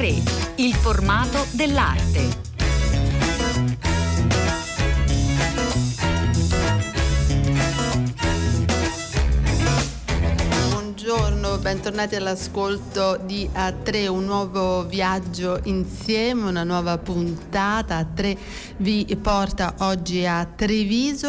A3, il formato dell'arte. Buongiorno, bentornati all'ascolto di A3, un nuovo viaggio insieme, una nuova puntata. A3 vi porta oggi a Treviso,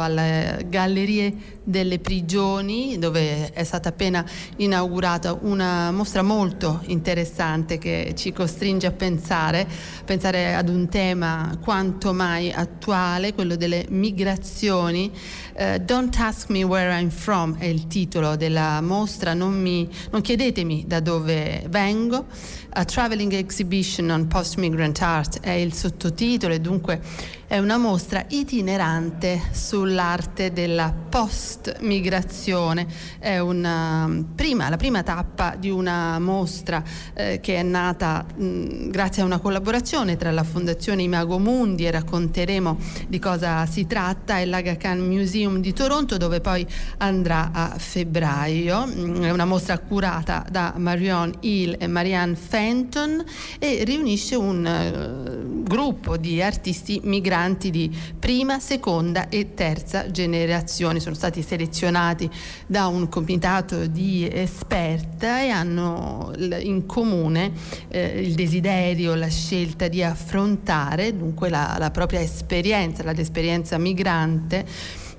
alle gallerie delle prigioni dove è stata appena inaugurata una mostra molto interessante che ci costringe a pensare, pensare ad un tema quanto mai attuale, quello delle migrazioni. Uh, Don't ask me where I'm from è il titolo della mostra, non, mi, non chiedetemi da dove vengo. A Traveling Exhibition on Post-Migrant Art è il sottotitolo e dunque è una mostra itinerante sull'arte della post-migrazione. È una, prima, la prima tappa di una mostra eh, che è nata mh, grazie a una collaborazione tra la Fondazione Imago Mundi e racconteremo di cosa si tratta e l'Aga Khan Museum di Toronto dove poi andrà a febbraio. È una mostra curata da Marion Hill e Marianne Fenton e riunisce un uh, gruppo di artisti migranti migranti di prima, seconda e terza generazione. Sono stati selezionati da un comitato di esperta e hanno in comune eh, il desiderio, la scelta di affrontare dunque la, la propria esperienza, l'esperienza migrante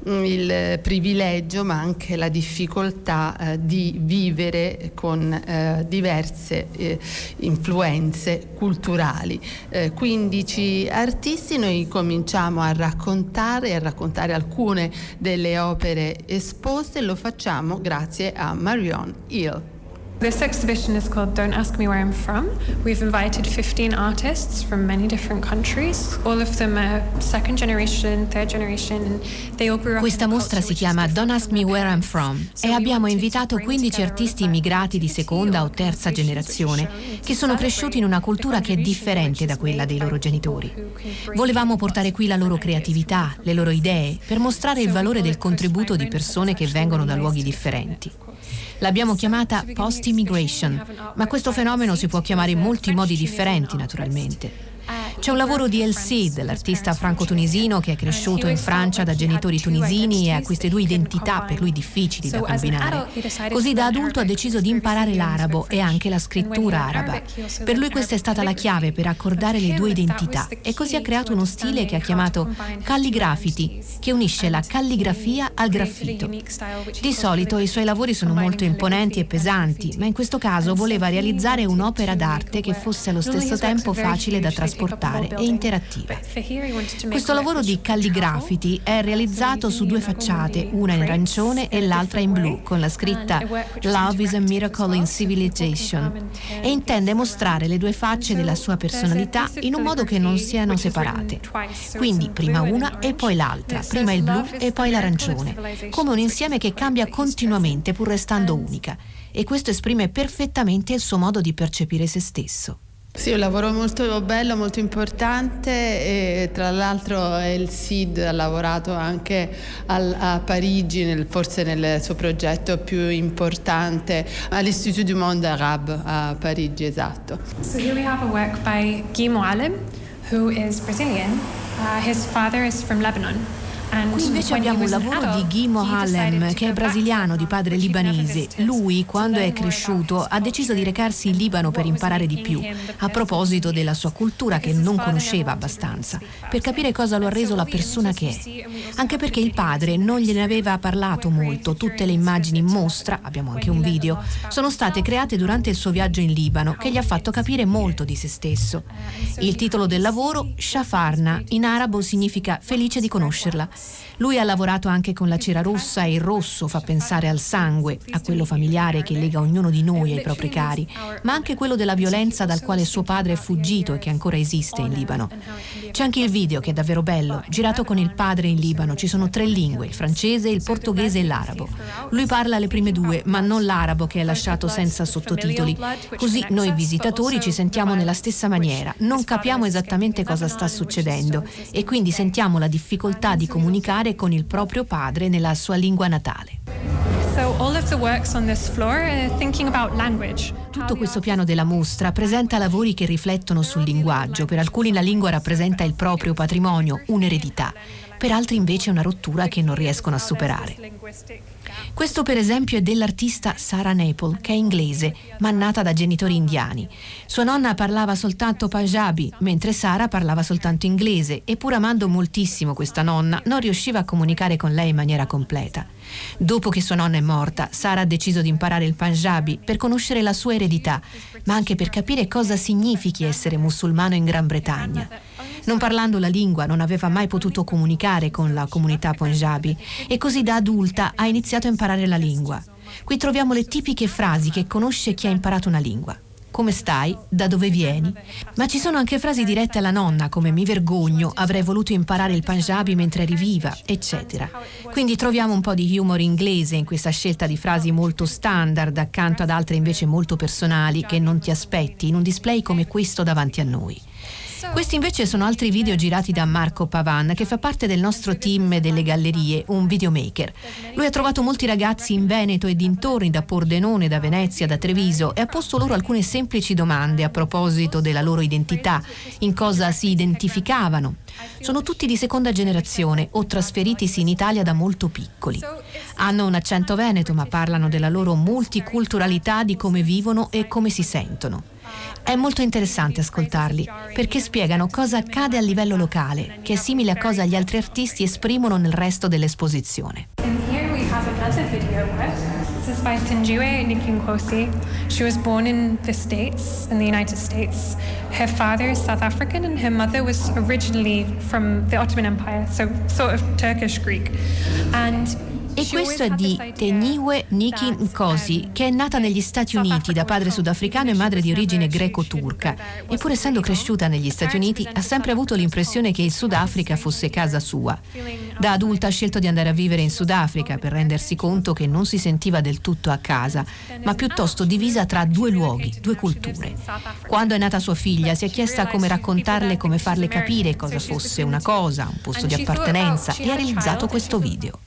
il privilegio ma anche la difficoltà eh, di vivere con eh, diverse eh, influenze culturali. 15 eh, artisti, noi cominciamo a raccontare, a raccontare alcune delle opere esposte e lo facciamo grazie a Marion Hill. This exhibition is called Don't Ask Me Where I'm From. We've invited 15 artists from many different countries. All of them are second generation, third generation, and they all grew up Questa mostra si chiama Don't Ask Me Where I'm From e abbiamo invitato 15 artisti immigrati di seconda o terza generazione che sono cresciuti in una cultura che è differente da quella dei loro genitori. Volevamo portare qui la loro creatività, le loro idee, per mostrare il valore del contributo di persone che vengono da luoghi differenti. L'abbiamo chiamata post-immigration, ma questo fenomeno si può chiamare in molti modi differenti naturalmente. C'è un lavoro di El Cid, l'artista franco-tunisino che è cresciuto in Francia da genitori tunisini e ha queste due identità per lui difficili da combinare. Così da adulto ha deciso di imparare l'arabo e anche la scrittura araba. Per lui questa è stata la chiave per accordare le due identità e così ha creato uno stile che ha chiamato calligraffiti, che unisce la calligrafia al graffito. Di solito i suoi lavori sono molto imponenti e pesanti, ma in questo caso voleva realizzare un'opera d'arte che fosse allo stesso tempo facile da trasportare particolare e interattiva. Questo lavoro di calligrafiti è realizzato su due facciate, una in arancione e l'altra in blu, con la scritta Love is a Miracle in Civilization e intende mostrare le due facce della sua personalità in un modo che non siano separate. Quindi prima una e poi l'altra, prima il blu e poi l'arancione, come un insieme che cambia continuamente pur restando unica. E questo esprime perfettamente il suo modo di percepire se stesso. Sì, un lavoro molto bello, molto importante e tra l'altro il SID ha lavorato anche al, a Parigi, nel, forse nel suo progetto più importante, all'Institut du Monde Arabe a Parigi, esatto. So here we have a work by Guy Moalem, who is Brazilian. Uh, his father is from Lebanon. Qui invece abbiamo un lavoro di Guy Mohalem, che è brasiliano di padre libanese. Lui, quando è cresciuto, ha deciso di recarsi in Libano per imparare di più, a proposito della sua cultura che non conosceva abbastanza, per capire cosa lo ha reso la persona che è. Anche perché il padre non gliene aveva parlato molto, tutte le immagini in mostra, abbiamo anche un video, sono state create durante il suo viaggio in Libano, che gli ha fatto capire molto di se stesso. Il titolo del lavoro, Shafarna, in arabo significa felice di conoscerla. Lui ha lavorato anche con la cera rossa e il rosso fa pensare al sangue, a quello familiare che lega ognuno di noi ai propri cari, ma anche quello della violenza dal quale suo padre è fuggito e che ancora esiste in Libano. C'è anche il video che è davvero bello, girato con il padre in Libano. Ci sono tre lingue, il francese, il portoghese e l'arabo. Lui parla le prime due, ma non l'arabo che è lasciato senza sottotitoli. Così noi visitatori ci sentiamo nella stessa maniera, non capiamo esattamente cosa sta succedendo e quindi sentiamo la difficoltà di comunicare con il proprio padre nella sua lingua natale. Tutto questo piano della mostra presenta lavori che riflettono sul linguaggio. Per alcuni la lingua rappresenta il proprio patrimonio, un'eredità. Per altri invece una rottura che non riescono a superare. Questo per esempio è dell'artista Sarah Naples, che è inglese, ma nata da genitori indiani. Sua nonna parlava soltanto Punjabi, mentre Sara parlava soltanto inglese e pur amando moltissimo questa nonna, non riusciva a comunicare con lei in maniera completa. Dopo che sua nonna è morta, Sara ha deciso di imparare il Punjabi per conoscere la sua eredità, ma anche per capire cosa significhi essere musulmano in Gran Bretagna. Non parlando la lingua, non aveva mai potuto comunicare con la comunità Punjabi e così da adulta ha iniziato a imparare la lingua. Qui troviamo le tipiche frasi che conosce chi ha imparato una lingua. Come stai? Da dove vieni? Ma ci sono anche frasi dirette alla nonna come mi vergogno, avrei voluto imparare il Punjabi mentre eri viva, eccetera. Quindi troviamo un po' di humor inglese in questa scelta di frasi molto standard accanto ad altre invece molto personali che non ti aspetti in un display come questo davanti a noi. Questi invece sono altri video girati da Marco Pavan, che fa parte del nostro team delle gallerie, un videomaker. Lui ha trovato molti ragazzi in Veneto e dintorni, da Pordenone, da Venezia, da Treviso, e ha posto loro alcune semplici domande a proposito della loro identità, in cosa si identificavano. Sono tutti di seconda generazione o trasferitisi in Italia da molto piccoli. Hanno un accento veneto, ma parlano della loro multiculturalità, di come vivono e come si sentono. È molto interessante ascoltarli perché spiegano cosa accade a livello locale, che è simile a cosa gli altri artisti esprimono nel resto dell'esposizione. This is by Tanjiwe Nikinkosi. She was born in the States, in the United States. Her father is South African and her mother was originally from the Ottoman Empire, so sort of Turkish Greek. And E questo è di Teniwe Niki Nkosi, che è nata negli Stati Uniti da padre sudafricano e madre di origine greco-turca. E pur essendo cresciuta negli Stati Uniti, ha sempre avuto l'impressione che il Sudafrica fosse casa sua. Da adulta ha scelto di andare a vivere in Sudafrica per rendersi conto che non si sentiva del tutto a casa, ma piuttosto divisa tra due luoghi, due culture. Quando è nata sua figlia, si è chiesta come raccontarle, come farle capire cosa fosse una cosa, un posto di appartenenza e ha realizzato questo video.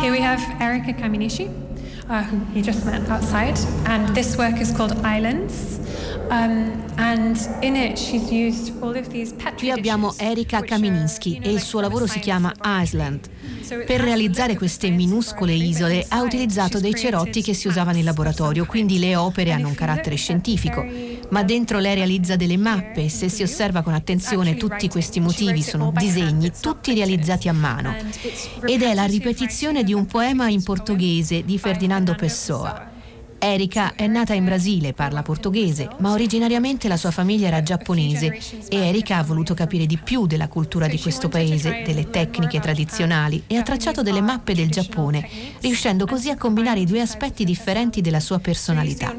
Here we have Erika Kaminishi, uh, who you just met outside, and this work is called Islands. Um, Qui abbiamo Erika Kaminsky e il suo lavoro si chiama Island. Per realizzare queste minuscole isole ha utilizzato dei cerotti che si usavano in laboratorio, quindi le opere hanno un carattere scientifico, ma dentro lei realizza delle mappe e se si osserva con attenzione tutti questi motivi sono disegni, tutti realizzati a mano. Ed è la ripetizione di un poema in portoghese di Ferdinando Pessoa. Erika è nata in Brasile, parla portoghese, ma originariamente la sua famiglia era giapponese e Erika ha voluto capire di più della cultura di questo paese, delle tecniche tradizionali e ha tracciato delle mappe del Giappone, riuscendo così a combinare i due aspetti differenti della sua personalità.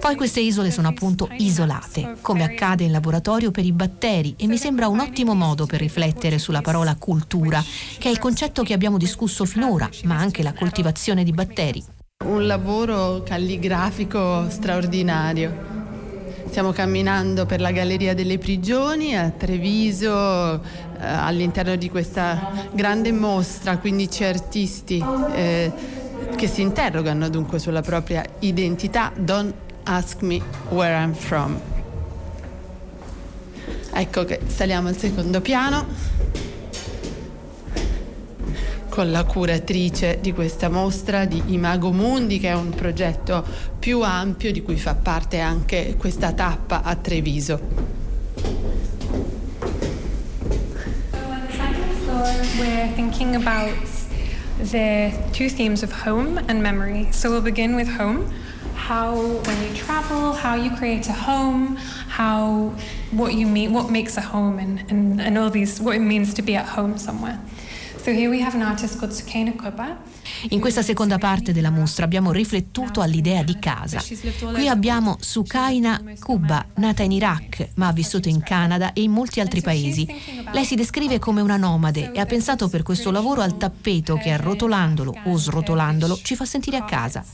Poi queste isole sono appunto isolate, come accade in laboratorio per i batteri e mi sembra un ottimo modo per riflettere sulla parola cultura, che è il concetto che abbiamo discusso finora, ma anche la coltivazione di batteri. Un lavoro calligrafico straordinario. Stiamo camminando per la Galleria delle Prigioni a Treviso, eh, all'interno di questa grande mostra, 15 artisti eh, che si interrogano dunque sulla propria identità. Don't ask me where I'm from. Ecco che saliamo al secondo piano con la curatrice di questa mostra di Imago Mundi, che è un progetto più ampio di cui fa parte anche questa tappa a Treviso. We're thinking about the two themes of home and memory. So we'll begin with home. How, when you travel, how you create a home, how, what you mean, what makes a home, and, and, and all these, what it means to be at home somewhere. So here we have an artist called Sukaina Kopa, In questa seconda parte della mostra abbiamo riflettuto all'idea di casa. Qui abbiamo Sukaina Kuba, nata in Iraq ma ha vissuto in Canada e in molti altri paesi. Lei si descrive come una nomade e ha pensato per questo lavoro al tappeto che arrotolandolo o srotolandolo ci fa sentire a casa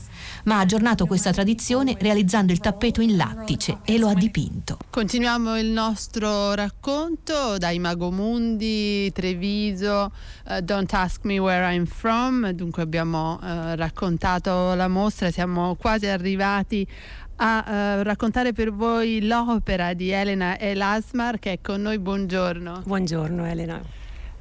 ma ha aggiornato questa tradizione realizzando il tappeto in lattice e lo ha dipinto. Continuiamo il nostro racconto dai Magomundi, Treviso, uh, Don't Ask Me Where I'm From, dunque abbiamo eh, raccontato la mostra, siamo quasi arrivati a uh, raccontare per voi l'opera di Elena Elasmar che è con noi. Buongiorno. Buongiorno Elena.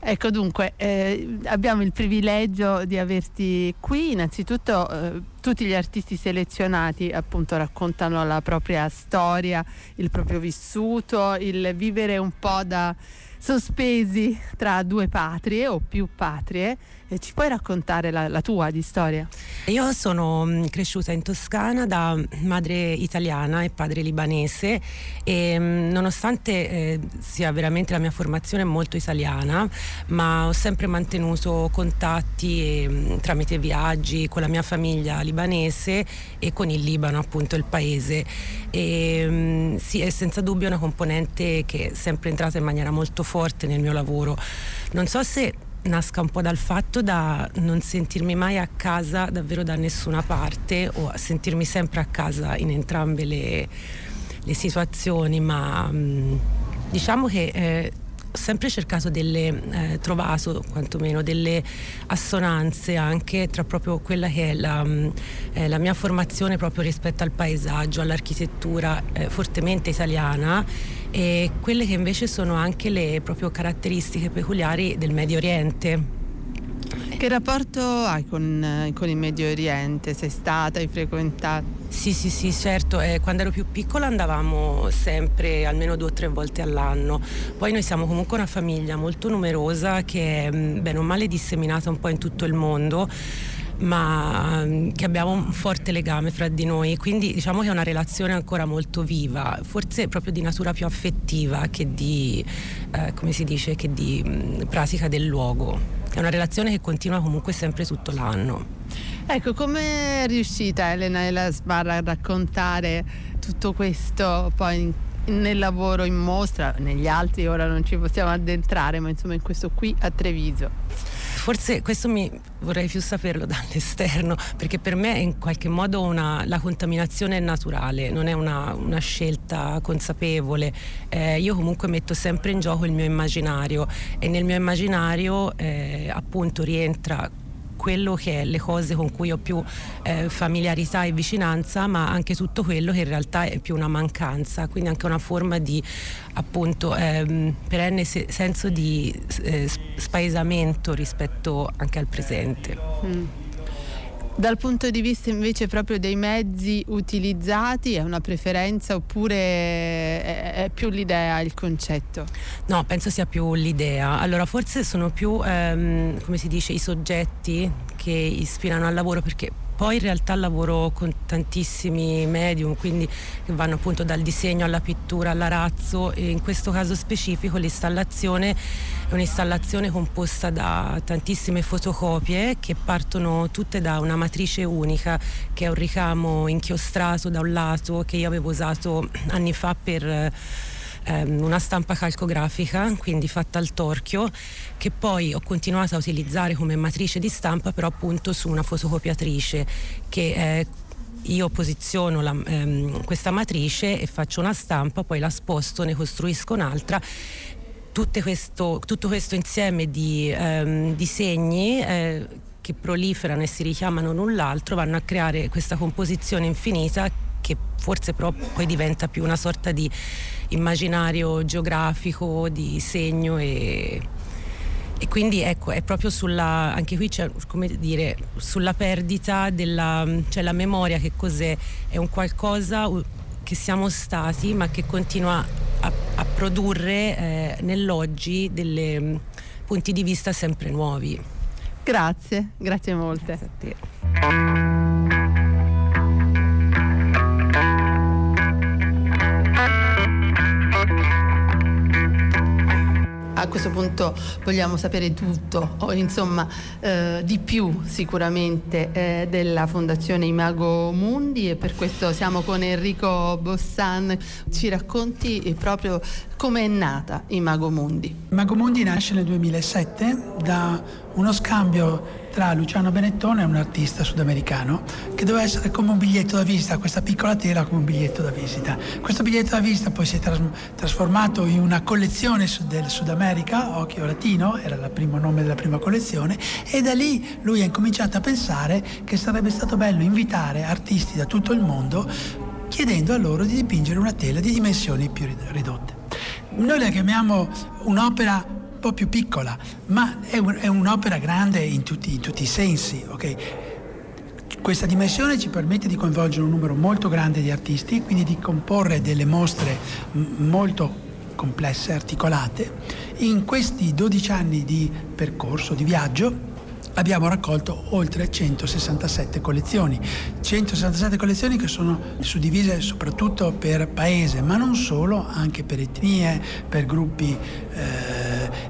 Ecco dunque, eh, abbiamo il privilegio di averti qui. Innanzitutto eh, tutti gli artisti selezionati appunto raccontano la propria storia, il proprio vissuto, il vivere un po' da sospesi tra due patrie o più patrie. E ci puoi raccontare la, la tua di storia? Io sono mm, cresciuta in Toscana da madre italiana e padre libanese e mm, nonostante eh, sia veramente la mia formazione molto italiana, ma ho sempre mantenuto contatti e, mm, tramite viaggi con la mia famiglia libanese e con il Libano, appunto il paese. E, sì, è senza dubbio una componente che è sempre entrata in maniera molto forte nel mio lavoro. Non so se nasca un po' dal fatto da non sentirmi mai a casa davvero da nessuna parte o sentirmi sempre a casa in entrambe le, le situazioni, ma mh, diciamo che eh, sempre cercato delle, eh, trovato quantomeno delle assonanze anche tra proprio quella che è la, eh, la mia formazione proprio rispetto al paesaggio, all'architettura eh, fortemente italiana e quelle che invece sono anche le proprio caratteristiche peculiari del Medio Oriente. Che rapporto hai con, eh, con, il Medio Oriente? Sei stata, hai frequentato? Sì, sì, sì, certo. Eh, quando ero più piccola andavamo sempre almeno due o tre volte all'anno. Poi noi siamo comunque una famiglia molto numerosa che è mm, bene o male disseminata un po' in tutto il mondo ma mm, che abbiamo un forte legame fra di noi, quindi diciamo che è una relazione ancora molto viva, forse proprio di natura più affettiva che di, eh, come si dice, che di mm, pratica del luogo. È una relazione che continua comunque sempre tutto l'anno. Ecco, come è riuscita Elena Elasbar a raccontare tutto questo poi nel lavoro in mostra, negli altri ora non ci possiamo addentrare, ma insomma in questo qui a Treviso? Forse questo mi vorrei più saperlo dall'esterno, perché per me in qualche modo una, la contaminazione è naturale, non è una, una scelta consapevole. Eh, io comunque metto sempre in gioco il mio immaginario e nel mio immaginario eh, appunto rientra quello che è le cose con cui ho più eh, familiarità e vicinanza, ma anche tutto quello che in realtà è più una mancanza, quindi anche una forma di appunto ehm, perenne se- senso di eh, spaesamento rispetto anche al presente. Mm. Dal punto di vista invece proprio dei mezzi utilizzati, è una preferenza oppure è, più l'idea, il concetto? No, penso sia più l'idea. Allora, forse sono più, ehm, come si dice, i soggetti che ispirano al lavoro perché poi in realtà lavoro con tantissimi medium, quindi che vanno appunto dal disegno alla pittura, all'arazzo e in questo caso specifico l'installazione è un'installazione composta da tantissime fotocopie che partono tutte da una matrice unica che è un ricamo inchiostrato da un lato che io avevo usato anni fa per ehm, una stampa calcografica, quindi fatta al torchio, che poi ho continuato a utilizzare come matrice di stampa, però appunto su una fotocopiatrice che eh, io posiziono la, ehm, questa matrice e faccio una stampa, poi la sposto, ne costruisco un'altra. Questo, tutto questo insieme di ehm, disegni eh, che proliferano e si richiamano l'un l'altro vanno a creare questa composizione infinita che forse però poi diventa più una sorta di immaginario geografico, di segno e, e quindi ecco, è proprio sulla, anche qui c'è come dire, sulla perdita della cioè la memoria che cos'è, è un qualcosa che siamo stati ma che continua a, a produrre eh, nell'oggi dei punti di vista sempre nuovi. Grazie, grazie molte. Grazie a questo punto vogliamo sapere tutto, o insomma eh, di più sicuramente eh, della Fondazione Imago Mundi e per questo siamo con Enrico Bossan. Ci racconti proprio come è nata Imago Mundi? Imago Mundi nasce nel 2007 da uno scambio tra Luciano Benettone un artista sudamericano che doveva essere come un biglietto da visita, questa piccola tela come un biglietto da visita. Questo biglietto da visita poi si è tras- trasformato in una collezione del Sud America, Occhio Latino, era il primo nome della prima collezione, e da lì lui ha incominciato a pensare che sarebbe stato bello invitare artisti da tutto il mondo chiedendo a loro di dipingere una tela di dimensioni più ridotte. Noi la chiamiamo un'opera po' più piccola, ma è, un, è un'opera grande in tutti, in tutti i sensi. Okay? Questa dimensione ci permette di coinvolgere un numero molto grande di artisti, quindi di comporre delle mostre molto complesse, articolate. In questi 12 anni di percorso, di viaggio, abbiamo raccolto oltre 167 collezioni. 167 collezioni che sono suddivise soprattutto per paese, ma non solo, anche per etnie, per gruppi eh,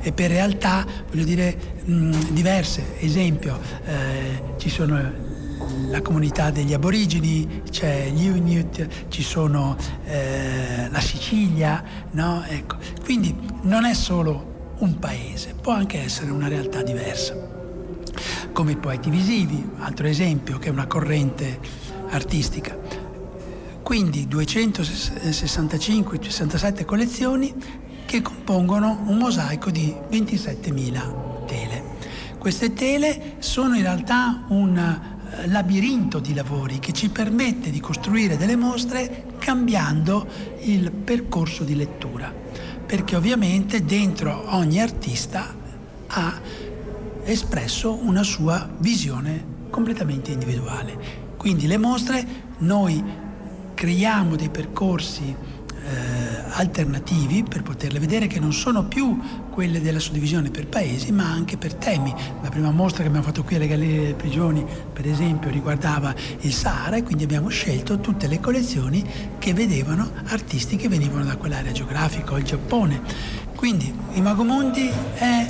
e per realtà, voglio dire, mh, diverse. Esempio, eh, ci sono la comunità degli aborigeni, c'è gli Inuit, ci sono eh, la Sicilia, no? ecco. quindi non è solo un paese, può anche essere una realtà diversa come i poeti visivi, altro esempio che è una corrente artistica. Quindi 265-67 collezioni che compongono un mosaico di 27.000 tele. Queste tele sono in realtà un eh, labirinto di lavori che ci permette di costruire delle mostre cambiando il percorso di lettura, perché ovviamente dentro ogni artista ha espresso una sua visione completamente individuale. Quindi le mostre noi creiamo dei percorsi eh, alternativi per poterle vedere che non sono più quelle della suddivisione per paesi ma anche per temi. La prima mostra che abbiamo fatto qui alle Gallerie delle Prigioni per esempio riguardava il Sahara e quindi abbiamo scelto tutte le collezioni che vedevano artisti che venivano da quell'area geografica o il Giappone. Quindi Imagomundi è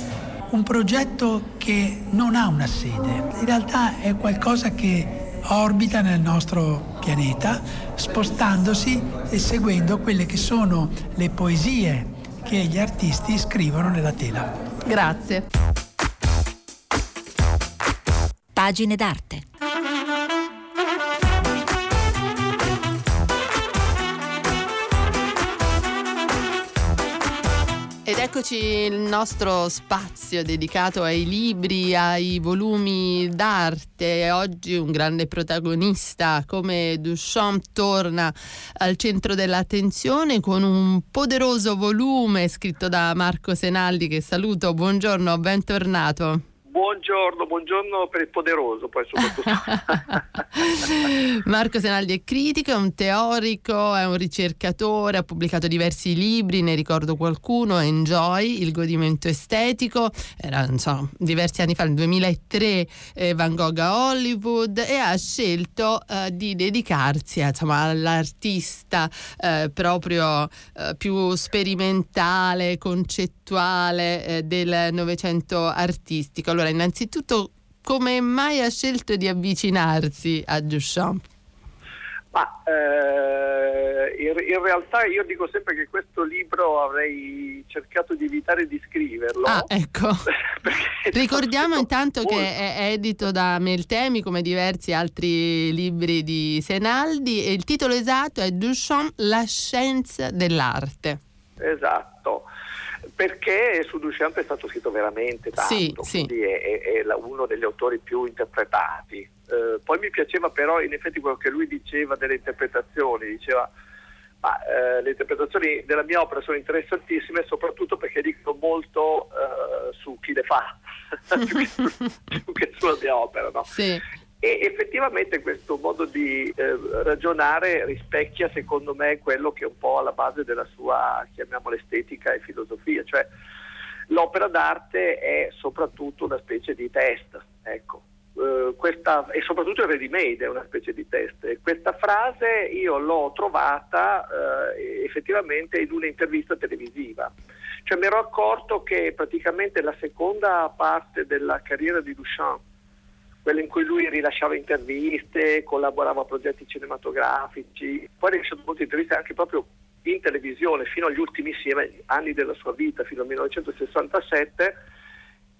un progetto che non ha una sede, in realtà è qualcosa che orbita nel nostro pianeta, spostandosi e seguendo quelle che sono le poesie che gli artisti scrivono nella tela. Grazie. Pagine d'arte. Ed eccoci il nostro spazio dedicato ai libri, ai volumi d'arte. Oggi un grande protagonista come Duchamp torna al centro dell'attenzione con un poderoso volume scritto da Marco Senaldi che saluto. Buongiorno, bentornato. Buongiorno, buongiorno per il poderoso poi soprattutto. Marco Senaldi è critico, è un teorico, è un ricercatore, ha pubblicato diversi libri, ne ricordo qualcuno, Enjoy, Il godimento estetico, era insomma, diversi anni fa, nel 2003 eh, Van Gogh a Hollywood e ha scelto eh, di dedicarsi insomma, all'artista eh, proprio eh, più sperimentale, concettuale eh, del Novecento artistico allora, innanzitutto, come mai ha scelto di avvicinarsi a Duchamp? Ma eh, in, in, realtà io dico sempre che questo libro avrei cercato di evitare di scriverlo. Ah, ecco. Ricordiamo intanto molto. che è edito da Meltemi come diversi altri libri di Senaldi e il titolo esatto è Duchamp, la scienza dell'arte. Esatto perché su Duchamp è stato scritto veramente tanto, sì, quindi sì. È, è, uno degli autori più interpretati. Eh, poi mi piaceva però in effetti quello che lui diceva delle interpretazioni, diceva ma eh, le interpretazioni della mia opera sono interessantissime soprattutto perché dicono molto eh, su chi le fa, più che sulla mia opera. No? Sì. E effettivamente questo modo di eh, ragionare rispecchia secondo me quello che è un po' alla base della sua, chiamiamola estetica e filosofia, cioè l'opera d'arte è soprattutto una specie di test, ecco. Uh, questa, e soprattutto il ready-made è una specie di test. Questa frase io l'ho trovata uh, effettivamente in un'intervista televisiva. Cioè mi ero accorto che praticamente la seconda parte della carriera di Duchamp quella in cui lui rilasciava interviste, collaborava a progetti cinematografici, poi ha rilasciato molte interviste anche proprio in televisione fino agli ultimissimi anni della sua vita, fino al 1967,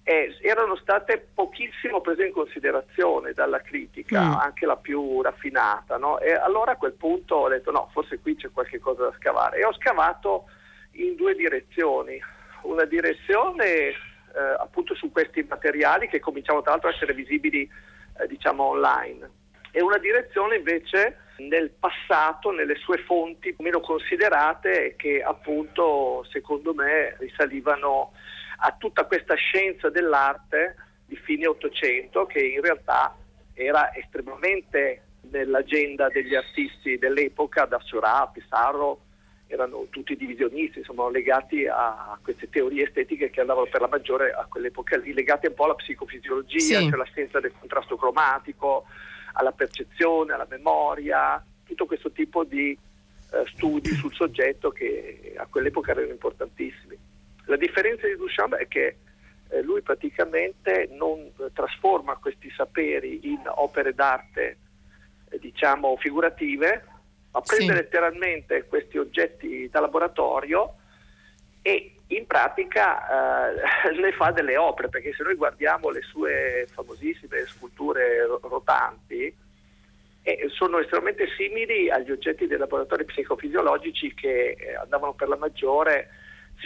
eh, erano state pochissimo prese in considerazione dalla critica, mm. anche la più raffinata. No? E allora a quel punto ho detto no, forse qui c'è qualche cosa da scavare. E ho scavato in due direzioni. Una direzione eh, appunto su questi materiali che cominciano tra l'altro a essere visibili eh, diciamo online. E una direzione invece nel passato, nelle sue fonti meno considerate che appunto secondo me risalivano a tutta questa scienza dell'arte di fine Ottocento che in realtà era estremamente nell'agenda degli artisti dell'epoca, da Seurat, Pissarro, erano tutti divisionisti, insomma, legati a queste teorie estetiche che andavano per la maggiore a quell'epoca lì, legate un po' alla psicofisiologia, sì. cioè l'assenza del contrasto cromatico, alla percezione, alla memoria, tutto questo tipo di eh, studi sul soggetto che a quell'epoca erano importantissimi. La differenza di Duchamp è che eh, lui praticamente non trasforma questi saperi in opere d'arte eh, diciamo figurative, ma prende sì. letteralmente questi oggetti da laboratorio e in pratica eh, ne fa delle opere, perché se noi guardiamo le sue famosissime sculture rotanti, eh, sono estremamente simili agli oggetti dei laboratori psicofisiologici che eh, andavano per la maggiore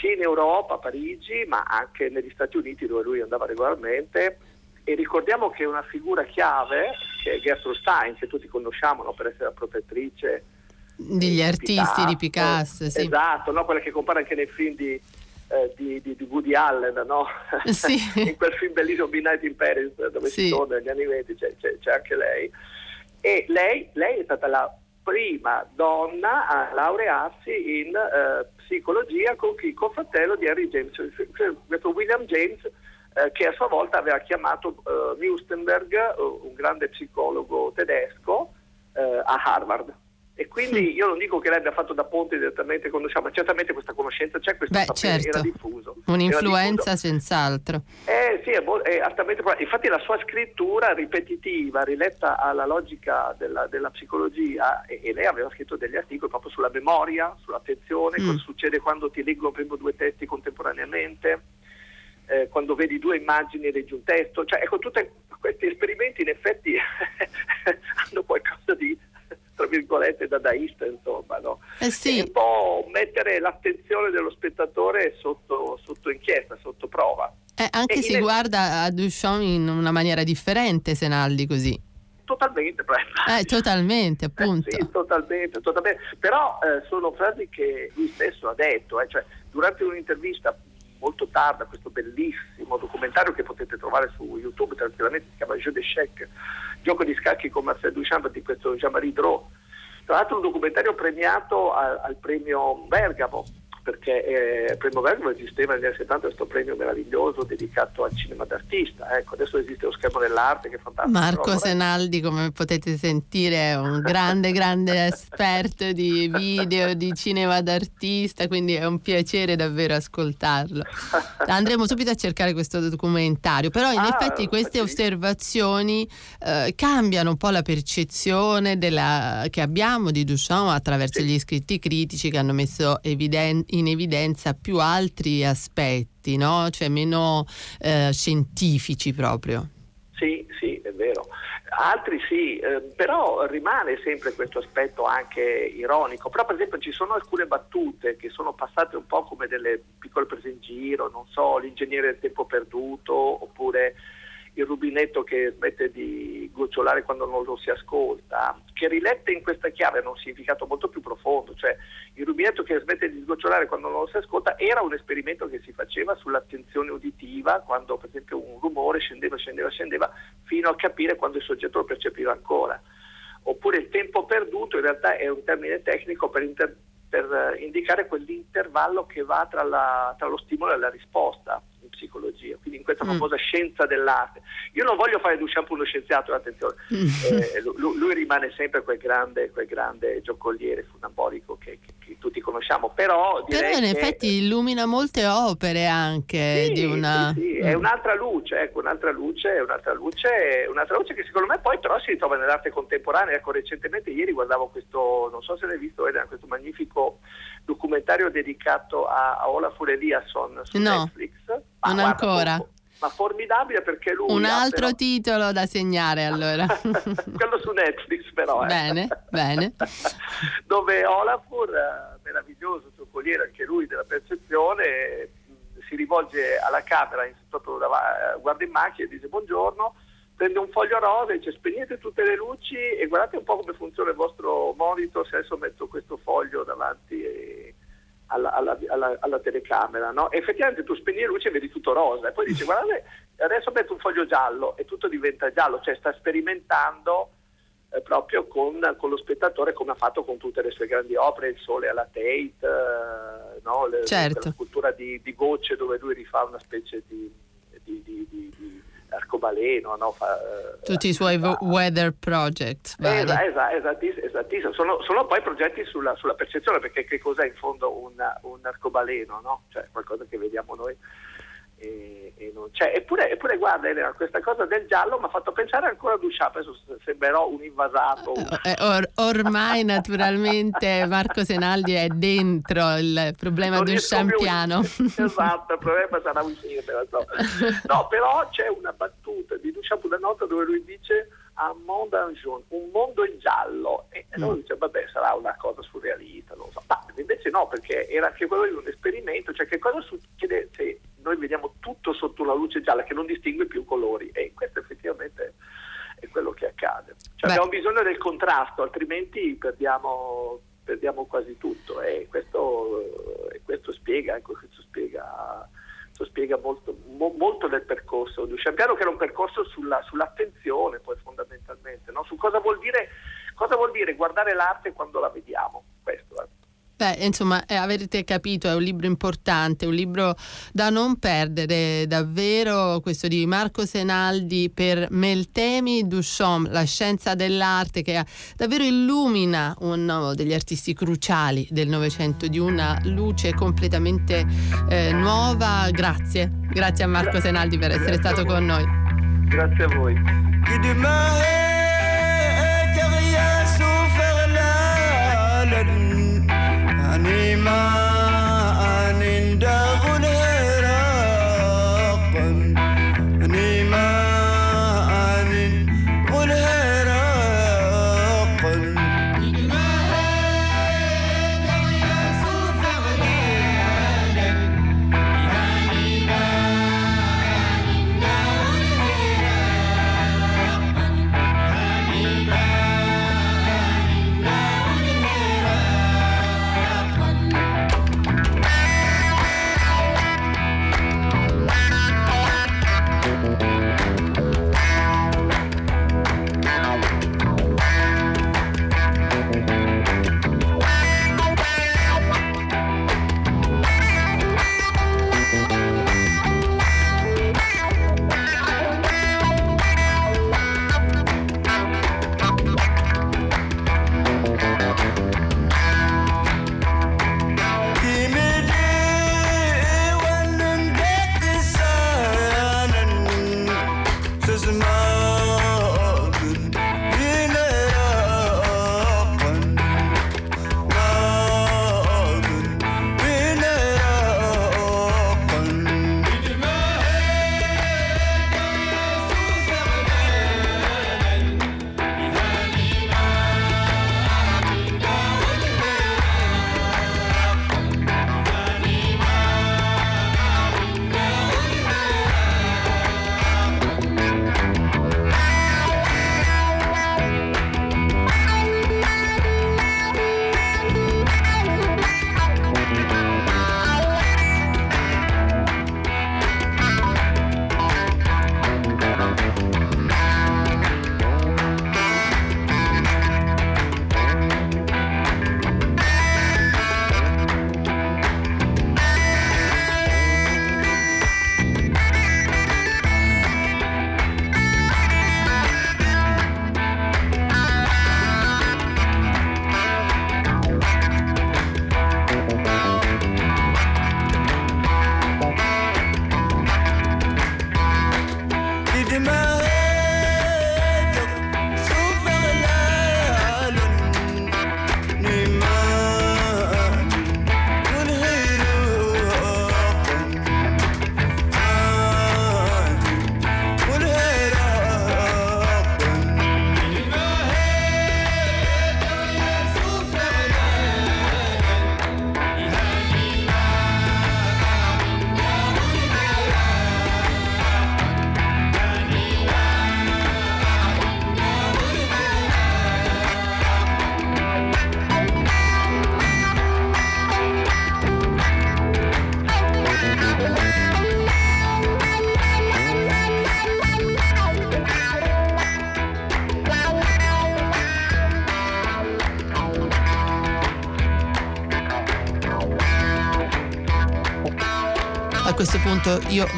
sia in Europa, a Parigi, ma anche negli Stati Uniti dove lui andava regolarmente. E ricordiamo che una figura chiave, che è Gertrude Stein, che tutti conosciamo no, per essere la protettrice degli artisti Picasso, di Picasso, sì. esatto, no? quella che compare anche nei film di, eh, di, di, di, Woody Allen, no? sì. in quel film bellissimo Midnight in Paris dove sì. si torna negli anni 20 c'è, c'è, c'è, anche lei e lei, lei, è stata la prima donna a laurearsi in eh, psicologia con chi? Con fratello di Henry James, questo William James eh, che a sua volta aveva chiamato eh, Mustenberg, eh, un grande psicologo tedesco, eh, a Harvard. E quindi io non dico che lei abbia fatto da ponte direttamente con ma certamente questa conoscenza c'è, questo Beh, certo. era diffuso. Un'influenza era diffuso. senz'altro. Eh sì, è, è altamente Infatti la sua scrittura ripetitiva, riletta alla logica della, della psicologia, e, e, lei aveva scritto degli articoli proprio sulla memoria, sull'attenzione, mm. cosa succede quando ti leggono prima due testi contemporaneamente, eh, quando vedi due immagini e leggi un testo. Cioè, ecco, tutti questi esperimenti in effetti hanno qualcosa di tra virgolette dadaista insomma no? eh sì. un po' mettere l'attenzione dello spettatore sotto, sotto inchiesta, sotto prova eh, anche e si guarda a Duchamp in una maniera differente Senaldi così totalmente eh, totalmente appunto eh sì, totalmente, totalmente. però eh, sono frasi che lui stesso ha detto eh, cioè, durante un'intervista molto tarda questo bellissimo documentario che potete trovare su YouTube tranquillamente si chiama Jeu d'échecs gioco di scacchi con Marcel Duchamp di questo Jean-Marie Drault. Tra l'altro un documentario premiato al, al premio Bergamo, perché eh, premio Bergamo esisteva negli anni 70 questo premio meraviglioso dedicato al cinema d'artista. Ecco, adesso esiste lo schermo dell'arte che è fantastico. Marco però, Senaldi, come potete sentire, è un grande, grande esperto di video, di cinema d'artista, quindi è un piacere davvero ascoltarlo. Andremo subito a cercare questo documentario, però in ah, effetti queste sì. osservazioni eh, cambiano un po' la percezione della, che abbiamo di Duchamp attraverso sì. gli scritti critici che hanno messo evidenza in evidenza più altri aspetti, no? cioè meno eh, scientifici proprio. Sì, sì, è vero. Altri sì, eh, però rimane sempre questo aspetto anche ironico. Però per esempio ci sono alcune battute che sono passate un po' come delle piccole prese in giro, non so, l'ingegnere del tempo perduto oppure il rubinetto che smette di gocciolare quando non lo si ascolta, che rilette in questa chiave hanno un significato molto più profondo, cioè il rubinetto che smette di sgocciolare quando non lo si ascolta era un esperimento che si faceva sull'attenzione uditiva, quando per esempio un rumore scendeva, scendeva, scendeva, fino a capire quando il soggetto lo percepiva ancora. Oppure il tempo perduto in realtà è un termine tecnico per, inter- per indicare quell'intervallo che va tra, la, tra lo stimolo e la risposta psicologia, quindi in questa mm. famosa scienza dell'arte. Io non voglio fare Duchamp uno scienziato, attenzione, mm. eh, lui, lui, rimane sempre quel grande, quel grande giocoliere funambolico che, che, che, tutti conosciamo, però... Però in che, effetti illumina molte opere anche sì, di una... Sì, sì, mm. è un'altra luce, ecco, un'altra luce, un'altra luce, un'altra luce che secondo me poi però si ritrova nell'arte contemporanea. Ecco, recentemente ieri guardavo questo, non so se l'hai visto, era questo magnifico documentario dedicato a, a Olafur Eliasson su no, Netflix. Ma non ancora. Poco, ma formidabile perché lui... Un altro però... titolo da segnare allora. Quello su Netflix però. Eh. Bene, bene. Dove Olafur, eh, meraviglioso giocoliere anche lui della percezione, si rivolge alla camera sotto, eh, guarda in macchina e dice buongiorno, prende un foglio rosa e dice spegnete tutte le luci e guardate un po' come funziona il vostro monitor se adesso metto questo foglio davanti e alla, alla, alla, alla telecamera, no? E effettivamente tu spegni le luci e vedi tutto rosa e poi dici guardate adesso metto un foglio giallo e tutto diventa giallo, cioè sta sperimentando eh, proprio con, con, lo spettatore come ha fatto con tutte le sue grandi opere, Il Sole alla Tate, eh, no? le, certo. la scultura di, di, gocce dove lui rifà una specie di, di, di arcobaleno, no? Fa, eh, tutti i suoi fa, weather projects. Esa, esa, esattissimo, esattissimo. Sono, sono, poi progetti sulla, sulla, percezione, perché che cos'è in fondo un, un arcobaleno, no? cioè qualcosa che vediamo noi e, e non c'è. Eppure, eppure, guarda Elena, questa cosa del giallo mi ha fatto pensare ancora a Duchamp, adesso sembrerò un invasato. Eh, eh, or, ormai naturalmente Marco Senaldi è dentro il problema duchampiano. Esatto, il problema sarà uscire. So. No, però c'è una battuta di Duchamp una nota dove lui dice un mondo en jaune, un mondo in giallo e noi mm. dice vabbè sarà una cosa surrealista, non so. Ma invece no, perché era anche quello di un esperimento, cioè che cosa succede se noi vediamo tutto sotto una luce gialla che non distingue più colori e questo effettivamente è quello che accade. Cioè abbiamo bisogno del contrasto, altrimenti perdiamo, perdiamo quasi tutto e questo, e questo spiega, ecco, questo spiega, questo spiega molto, mo, molto, del percorso di Champiano che era un percorso sulla, sull'attenzione poi fondamentalmente, no? su cosa vuol, dire, cosa vuol dire guardare l'arte quando la vediamo. Questo, eh. Beh, insomma, eh, avrete capito, è un libro importante, un libro da non perdere davvero, questo di Marco Senaldi per Meltemi Duchamp, la scienza dell'arte che davvero illumina uno degli artisti cruciali del Novecento, di una luce completamente eh, nuova. Grazie, grazie a Marco Senaldi per essere stato con noi. Grazie a voi. Nima.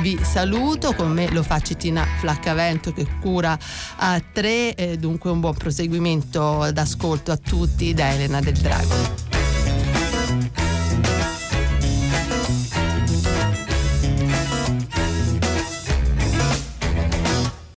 Vi saluto, con me lo fa Cittina Flaccavento che cura a tre, dunque un buon proseguimento d'ascolto a tutti da Elena del Drago.